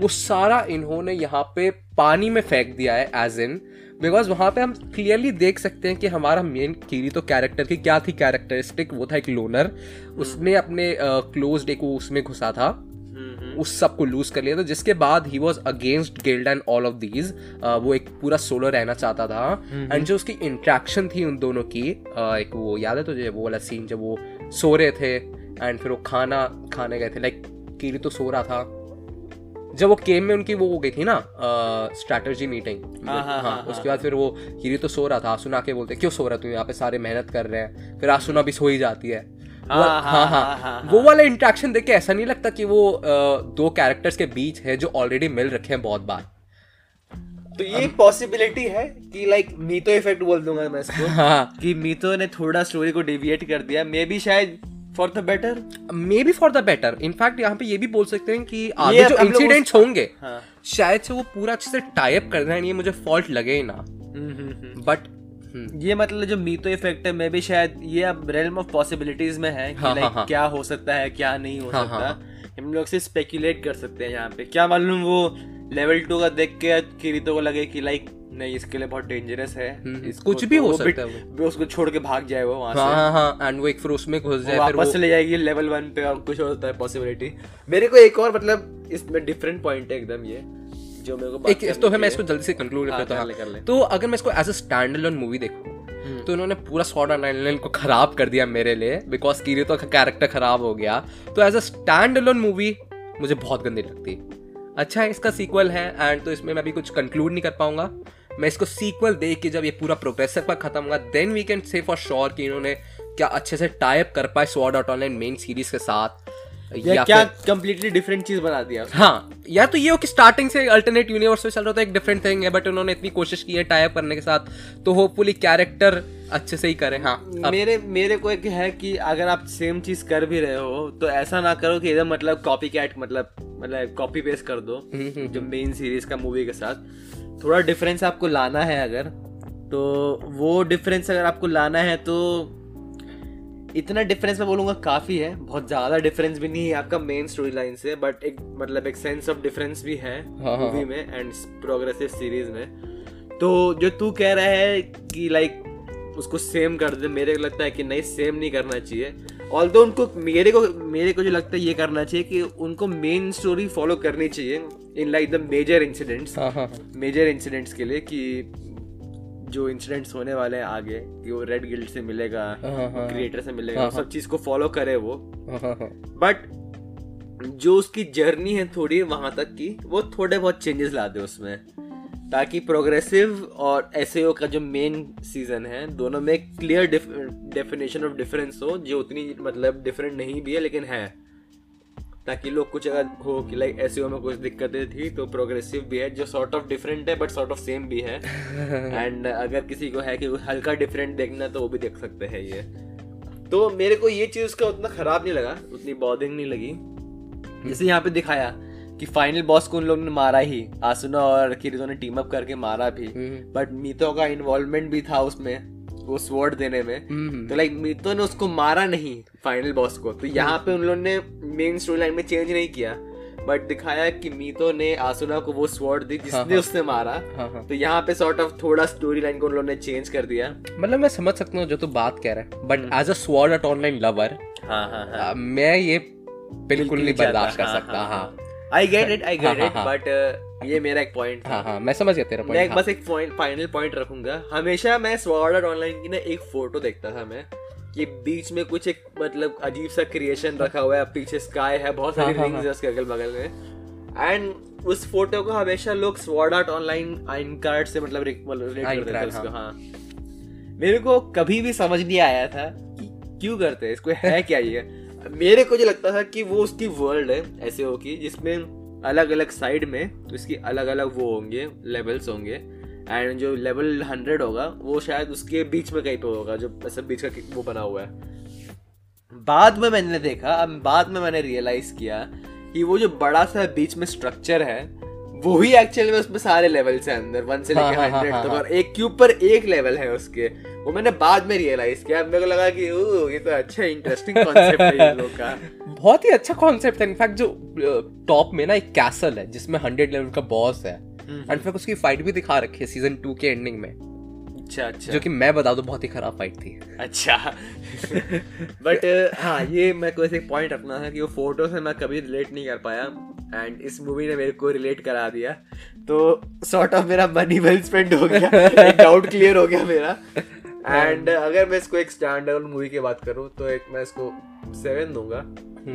वो सारा इन्होंने यहाँ पे पानी में फेंक दिया है एज इन बिकॉज़ वहाँ पे हम क्लियरली देख सकते हैं कि हमारा मेन कीरितो कैरेक्टर की क्या थी कैरेक्टरिस्टिक वो था एक लोनर उसने अपने क्लोज एक वो उसमें घुसा था। उस सबको लूज कर लिया था जिसके बाद ही was against guild and all of these वो एक पूरा सोलो रहना चाहता था। एंड जो उसकी इंट्रैक्शन थी उन दोनों की uh, एक वो याद है तुझे वो वाला सीन जब वो सो रहे थे एंड फिर वो खाना खाने गए थे। लाइक कीरी तो सो रहा था। जब वो केम में उनकी वो हो गई थी ना स्ट्रैटेजी मीटिंग हाँ, हाँ, हाँ, उसके बाद फिर वो कीरी तो सो रहा था। आसुना के बोलते क्यों सो रहा तू? यहाँ पे सारे मेहनत कर रहे हैं। फिर आसुना भी सो ही जाती है। वो- हाँ, हाँ, हाँ। हाँ, हाँ हाँ, वो वाला इंट्रैक्शन देख के ऐसा नहीं लगता कि वो दो कैरेक्टर्स के बीच है जो ऑलरेडी मिल रखे हैं बहुत बार। तो ये पॉसिबिलिटी है कि लाइक मीतो इफ़ेक्ट बोल दूँगा मैं इसको हाँ। कि मीतो ने थोड़ा स्टोरी को डिविएट कर दिया। मे बी शायद for the better maybe for the better in fact यहाँ पे ये भी बोल सकते हैं कि आगे जो इंसिडेंट्स होंगे हाँ। शायद से वो पूरा अच्छे से टाइप कर दें ये मुझे फॉल्ट लगे ही ना। हम्म, हम्म, हम्म। बट ये मतलब जो मीतो इफ़ेक्ट है मे बी शायद ये अब रेलम ऑफ़ पॉसिबिलिटीज में है कि हाँ, हाँ, हाँ। क्या हो सकता है क्या नहीं हो हाँ, सकता। हाँ, हम लोग से स्पेकुलेट कर सकते हैं यहाँ पे। क्या मालूम वो लेवल टू का देख के किरीतो को लगे कि लाइक नहीं इसके लिए बहुत डेंजरस है। हम्म, कुछ भी तो हो सकता है वो। उसको छोड़ के भाग जाए वो वहाँ हाँ से। हाँ हाँ एंड वो एक फिर उसमें घुस जाए फिर वापस चले जाएगी लेवल वन पे और कुछ होता है पॉसिबिलिटी मेरे को एक और मतलब इसमें डिफरेंट पॉइंट है एकदम ये जो मेरे को एक तो है मैं इसको जल्दी से कंक्लूड हाँ, करता कर हूँ ले, ले। तो अगर मैं इसको as a standalone movie देखूँ तो इन्होंने पूरा आर्ट ऑनलाइन को खराब कर दिया मेरे लिए बिकॉज़ किरीतो का कैरेक्टर खराब हो गया। तो as a standalone movie मुझे बहुत गंदी लगती। अच्छा है इसका सीक्वल है एंड तो इसमें मैं भी कुछ कंक्लूड नहीं कर पाऊँगा। मैं इसको सीक्वल देख के जब ये पूरा प्रोग्रेसिव का खत्म होगा then we can say for sure कि इन्होंने क्या अच्छे से टाइप कर पाए sword art online main series के साथ। या या क्या कंप्लीटली डिफरेंट चीज़ बना दिया। हाँ या तो ये हो कि स्टार्टिंग से अल्टरनेट यूनिवर्स में चल रहा था एक डिफरेंट थिंग है बट उन्होंने इतनी कोशिश की है टाइप करने के साथ तो होपफुली कैरेक्टर अच्छे से ही करें। हाँ अब- मेरे मेरे को एक है कि अगर आप सेम चीज़ कर भी रहे हो तो ऐसा ना करो कि एकदम मतलब कॉपी कैट मतलब मतलब कॉपी पेस्ट कर दो हम्म, हम्म, जो मेन सीरीज़ का मूवी के साथ। थोड़ा डिफरेंस आपको लाना है अगर तो वो डिफरेंस अगर आपको लाना है तो इतना डिफरेंस मैं बोलूँगा काफ़ी है बहुत ज़्यादा डिफरेंस भी नहीं है आपका मेन स्टोरी लाइन से बट एक मतलब एक सेंस ऑफ़ डिफरेंस भी है हाँ, हाँ, मूवी में एंड प्रोग्रेसिव सीरीज़ में। तो जो तू कह रहा है कि लाइक उसको सेम कर दे मेरे को लगता है कि नहीं सेम नहीं करना चाहिए। ऑल दो उनको मेरे को मेरे को जो लगता है ये करना चाहिए कि उनको मेन स्टोरी फॉलो करनी चाहिए in like the major incidents हाँ हाँ। हाँ मेजर इंसिडेंट्स के लिए कि जो इंसिडेंट्स होने वाले हैं आगे कि वो रेड गिल्ड से मिलेगा हाँ, हाँ, क्रिएटर से मिलेगा हाँ, सब चीज़ को फॉलो करे वो। हाँ, हाँ, हाँ। बट जो उसकी जर्नी है थोड़ी वहाँ तक की वो थोड़े बहुत चेंजेस ला दे उसमें। ताकि प्रोग्रेसिव और एस का जो मेन सीज़न है दोनों में क्लियर डेफिनेशन ऑफ़ डिफरेंस हो जो उतनी मतलब डिफरेंट नहीं भी है लेकिन है। ताकि लोग कुछ अगर हो कि लाइक एस में कुछ दिक्कतें थी तो प्रोग्रेसिव भी है जो सॉर्ट ऑफ़ डिफरेंट है बट सॉर्ट ऑफ़ सेम भी है। एंड अगर किसी को है कि हल्का डिफरेंट देखना तो वो भी देख सकते हैं ये। तो मेरे को ये चीज़ उसका उतना खराब नहीं लगा उतनी बॉदिंग नहीं लगी। जैसे यहाँ पे दिखाया कि फाइनल बॉस को उन लोगों ने मारा ही। आसुना और किरितो ने टीम अप करके मारा भी। हम्म, बट मीतो का इन्वॉल्वमेंट भी था उसमें वो स्वॉर्ड देने में। हम्म, तो लाइक मीतो ने उसको मारा नहीं फाइनल बॉस को। तो यहाँ पे उन लोगों ने मेन स्टोरी लाइन में चेंज नहीं किया। बट दिखाया कि मीतो ने आसुना को वो स्वॉर्ड दी हाँ, जिसने हाँ। उसने मारा। हाँ, हाँ। तो यहाँ पे सॉर्ट ऑफ़ थोड़ा स्टोरी लाइन को उन लोगों ने चेंज कर दिया। मतलब मैं समझ सकता हूँ जो तू बात कह रहा है। But as a sword art online lover हाँ हाँ मैं ये बिल्कुल नहीं बर्दाश्त कर हाँ, सकता हाँ, हाँ। I get it I get हाँ, इट हाँ, बट ये मेरा एक पॉइंट था। हाँ हाँ मैं समझ गया तेरा मैं एक पॉइंट बस एक पॉइंट फाइनल पॉइंट रखूँगा। हमेशा मैं स्वॉर्ड ऑनलाइन की ना एक फ़ोटो देखता था मैं कि बीच में कुछ एक मतलब अजीब सा क्रिएशन रखा हुआ है पीछे स्काई है बहुत सारी हाँ, हाँ, रिंग्स है। उसके अगल बगल में। एंड उस फ़ोटो को हमेशा लोग sword art online Aincrad से मतलब रिलेट करते थे उसको हाँ। मेरे को कभी भी समझ नहीं आया था कि क्यों करते हैं इसको है क्या ये? मेरे को जो लगता था कि वो उसकी वर्ल्ड है ऐसे हो की जिसमें अलग अलग साइड में उसकी अलग अलग वो होंगे लेवल्स होंगे एंड जो लेवल हंड्रेड होगा वो शायद उसके बीच में कहीं पे होगा जो ऐसा बीच का वो बना हुआ है बाद में मैंने देखा अब बाद में मैंने रियलाइज़ किया कि वो जो बड़ा सा बीच में स्ट्रक्चर है वो ही एक्चुअल में उसमें सारे लेवल्स हैं अंदर वन से हाँ, लेके हाँ, हाँ, हंड्रेड हाँ, तक। और एक के ऊपर एक लेवल है उसके वो मैंने बाद में रियलाइज़ किया। मेरे को लगा कि ओ ये तो अच्छा इंटरेस्टिंग कॉन्सेप्ट है ये लोग का. बहुत ही अच्छा कॉन्सेप्ट है। इनफैक्ट जो टॉप में ना एक कैसल है जिसमें हंड्रेड लेवल का बॉस है। एंड फिर उसकी फाइट भी दिखा रखी है सीज़न टू के एंडिंग में। अच्छा अच्छा। जो कि मैं बता दूँ बहुत ही खराब फाइट थी। अच्छा। बट हाँ ये मैं को ऐसे पॉइंट रखना था कि वो फ़ोटो से मैं कभी रिलेट नहीं कर पाया। एंड इस मूवी ने मेरे को रिलेट करा दिया। तो सॉर्ट ऑफ़ मेरा मनी वेल स्पेंड हो गया। डाउट क्लियर हो गया मेरा। एंड अगर मैं इसको एक स्टैंड मूवी की बात करूँ तो एक मैं इसको सेवन दूँगा।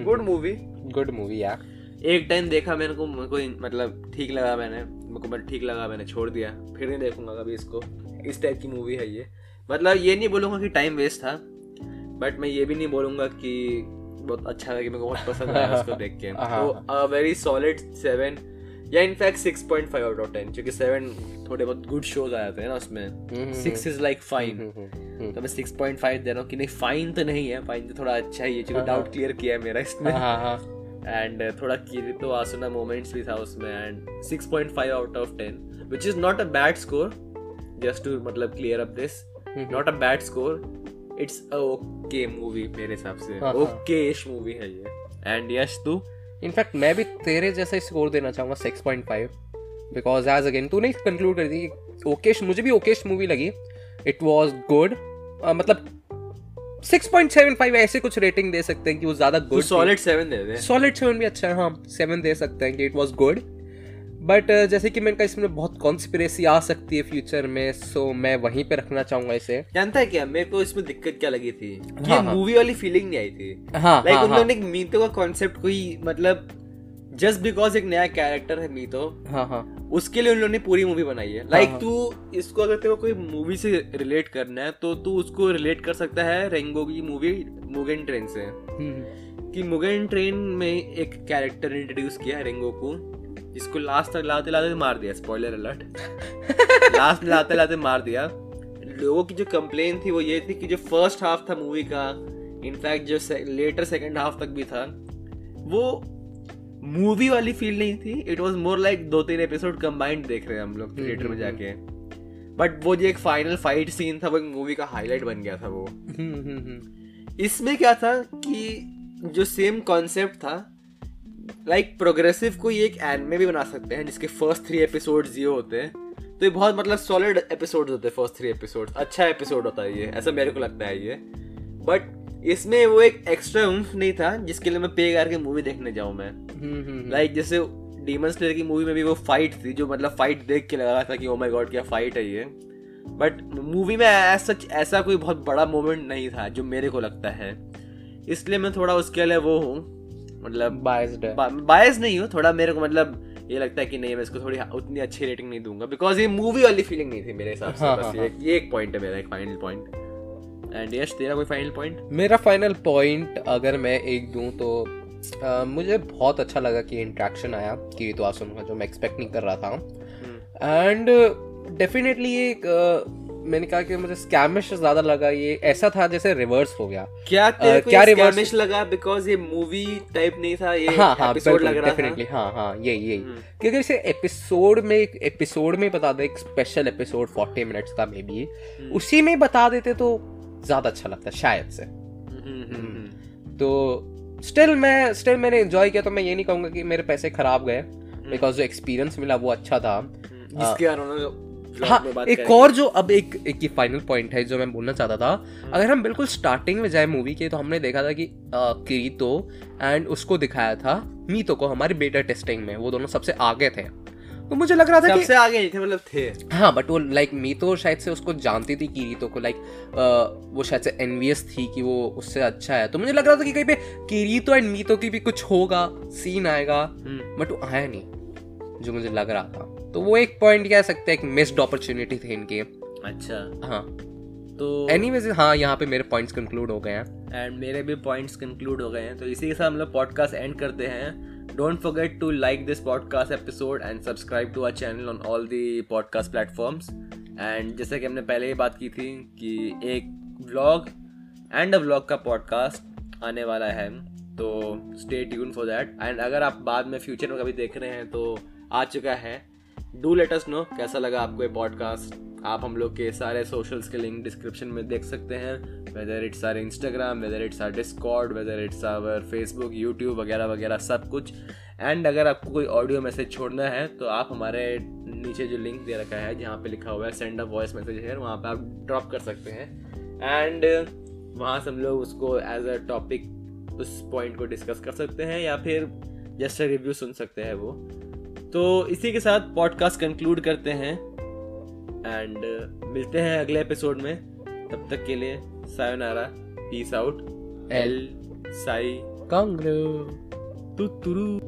गुड मूवी गुड मूवी यार एक टाइम देखा मैंने को मेरे को मतलब ठीक लगा मैंने मेरे को मैं ठीक लगा मैंने छोड़ दिया। फिर नहीं देखूँगा कभी इसको। इस टाइप की मूवी है ये। मतलब ये नहीं बोलूँगा कि टाइम वेस्ट था बट मैं ये भी नहीं बोलूँगा कि बहुत अच्छा लगा कि मेरे को बहुत पसंद आया उसको देख के। हाँ। तो वेरी सॉलिड सेवन या इनफैक्ट 6.5 आउट ऑफ़ 10 क्योंकि 7 थोड़े बहुत गुड शोज़ आ जाते हैं ना उसमें। 6 इज़ लाइक फाइन तो मैं 6.5 दे रहा हूँ कि नहीं फाइन तो नहीं है फाइन तो थोड़ा अच्छा ही है क्योंकि डाउट क्लियर किया है मेरा इसमें। हाँ हाँ एंड थोड़ा किरितो आसुना मोमेंट्स भी था उसमें and 6.5 out of 10 which is not a bad score just to मतलब clear up this not a bad score it's a okay movie मेरे हिसाब से। हाँ, हाँ. ओके इश मूवी है ये। एंड यश तू? इनफैक्ट मैं भी तेरे जैसा स्कोर देना चाहूँगा six point five because as again तूने कंक्लूड कर दी ओकेश मुझे भी ओकेश मूवी लगी। इट वॉज़ गुड मतलब 6.75 ऐसे कुछ रेटिंग दे सकते हैं कि वो ज़्यादा गुड सॉलिड 7 दे दे। सॉलिड सेवन भी अच्छा है हाँ सेवन दे सकते हैं कि इट वॉज़ गुड बट जैसे कि मैंने कहा इसमें बहुत कॉन्स्पिरेसी आ सकती है फ्यूचर में सो मैं वहीं पे रखना चाहूँगा इसे। जानता है क्या? मेरे को इसमें दिक्कत क्या लगी थी? कि हाँ, हाँ. मूवी वाली फीलिंग नहीं आई थी। हाँ लाइक हाँ, उन हाँ, मीतो का कॉन्सेप्ट कोई मतलब जस्ट बिकॉज़ एक नया कैरेक्टर है मीतो हाँ हाँ। उसके लिए उन लोगों ने पूरी मूवी बनाई है। लाइक हाँ। तू इसको अगर तेरे को कोई मूवी से रिलेट करना है तो तू उसको रिलेट कर सकता है रेंगो की मूवी मुगेन ट्रेन से। हम्म, कि मुगेन ट्रेन में एक कैरेक्टर इंट्रोड्यूस किया है रेंगो को। जिसको लास्ट तक लाते लाते मार दिया स्पॉइलर अलर्ट लास्ट लाते लाते मार दिया। लोगों की जो कंप्लेन थी वो ये थी कि जो फ़र्स्ट हाफ़ था मूवी का इनफैक्ट जो लेटर सेकेंड हाफ़ तक भी था वो मूवी वाली फील नहीं थी। इट वॉज़ मोर लाइक दो तीन एपिसोड कंबाइंड देख रहे हैं हम लोग थिएटर में जाके। बट वो जो एक फाइनल फाइट सीन था वो मूवी का हाईलाइट बन गया था वो। हम्म, हम्म, हम्म, इसमें क्या था कि जो सेम कॉन्सेप्ट था लाइक like, प्रोग्रेसिव को ये एक एनमे भी बना सकते हैं जिसके फ़र्स्ट थ्री एपिसोड ये होते हैं। तो ये बहुत मतलब सॉलिड एपिसोड होते हैं फ़र्स्ट थ्री एपिसोड अच्छा एपिसोड होता है ये ऐसा मेरे को लगता है ये। बट इसमें वो एक एक्स्ट्रा उम्फ नहीं था जिसके लिए मैं पे करके मूवी देखने जाऊँ मैं। हम्म, हम्म, लाइक जैसे डीमन स्लेयर की मूवी में भी वो फाइट थी जो मतलब फाइट देख के लगा था कि ओ माय गॉड क्या फाइट है ये? बट मूवी में ऐसा ऐसा कोई बहुत बड़ा मोमेंट नहीं था जो मेरे को लगता है। इसलिए मैं थोड़ा उसके लिए वो हूँ। मतलब biased है। बायस नहीं हूँ थोड़ा मेरे को मतलब ये लगता है कि नहीं मैं इसको थोड़ी उतनी अच्छी रेटिंग नहीं दूँगा बिकॉज़ ये मूवी वाली फीलिंग नहीं थी मेरे हिसाब से हाँ, बस हाँ, ये ये एक पॉइंट है मेरा एक फाइनल पॉइंट एंड यश तेरा कोई फाइनल पॉइंट मेरा फाइनल पॉइंट अगर मैं एक दूँ तो अ, मुझे बहुत अच्छा लगा कि इंट्रैक्शन आया कि तो आसुन का जो मैं एक्सपेक्ट नहीं कर रहा था। एंड डेफिनेटली एक अ, मैंने कहा कि मुझे स्कैमिश ज़्यादा लगा ये ऐसा था जैसे रिवर्स हो गया क्या तेरे को क्या रिवर्स लगा बिकॉज़ ये मूवी टाइप नहीं था ये हाँ हाँ एपिसोड लग रहा डेफिनेटली हाँ हाँ यही यही हम्म। क्योंकि इसे एपिसोड में एक एपिसोड में बता दे एक स्पेशल एपिसोड 40 मिनट्स का मे बी हम्म। उसी में बता देते तो ज़्यादा अच्छा लगता शायद से हम्म। तो स्टिल मैं स्टिल मैंने एंजॉय किया तो मैं ये नहीं कहूँगा कि मेरे पैसे खराब गए। बिकॉज़ जो एक्सपीरियंस मिला वो अच्छा था जिसके हाँ में एक और जो अब एक एक ये फाइनल पॉइंट है जो मैं बोलना चाहता था हम्म। अगर हम बिल्कुल स्टार्टिंग में जाए मूवी के तो हमने देखा था कि किरीतो एंड उसको दिखाया था मीतो को हमारे बेटा टेस्टिंग में वो दोनों सबसे आगे थे तो मुझे लग रहा था कि सबसे आगे नहीं थे मतलब थे हाँ बट वो लाइक मीतो शायद से उसको जानती थी किरीतो को लाइक वो शायद से एनवियस थी कि वो उससे अच्छा है तो मुझे लग रहा था कि कहीं पे किरीतो एंड मीतो की भी कुछ होगा सीन आएगा हम्म। बट वो आया नहीं जो मुझे लग रहा था। तो वो एक पॉइंट कह सकते हैं एक मिस्ड अपॉर्चुनिटी थी इनकी। अच्छा। हाँ। तो एनीवेज हाँ यहाँ पे मेरे पॉइंट्स कंक्लूड हो गए हैं। एंड मेरे भी पॉइंट्स कंक्लूड हो गए हैं। तो इसी के साथ हम लोग पॉडकास्ट एंड करते हैं। Don't forget to like this podcast episode and subscribe to our channel on all the podcast platforms and जैसे कि हमने पहले ही बात की थी कि एक व्लॉग एंड अ व्लॉग का पॉडकास्ट आने वाला है। तो stay tune for that and अगर आप बाद में फ्यूचर में कभी देख रहे हैं तो आ चुका है। डू लेट अस नो कैसा लगा आपको ये पॉडकास्ट आप हम लोग के सारे सोशल्स के लिंक डिस्क्रिप्शन में देख सकते हैं। Whether it's our Instagram whether it's our Discord whether it's our Facebook YouTube वगैरह वगैरह सब कुछ। एंड अगर आपको कोई ऑडियो मैसेज छोड़ना है तो आप हमारे नीचे जो लिंक दे रखा है, जहाँ पे लिखा हुआ है सेंड अ वॉइस मैसेज है वहाँ पे आप ड्रॉप कर सकते हैं। एंड वहाँ से हम लोग उसको एज अ टॉपिक उस पॉइंट को डिस्कस कर सकते हैं, या फिर जैसे रिव्यू सुन सकते हैं वो। तो इसी के साथ पॉडकास्ट कंक्लूड करते हैं। एंड मिलते हैं अगले एपिसोड में। तब तक के लिए सायोनारा पीस आउट एल साई कांग्रेस तुतुरु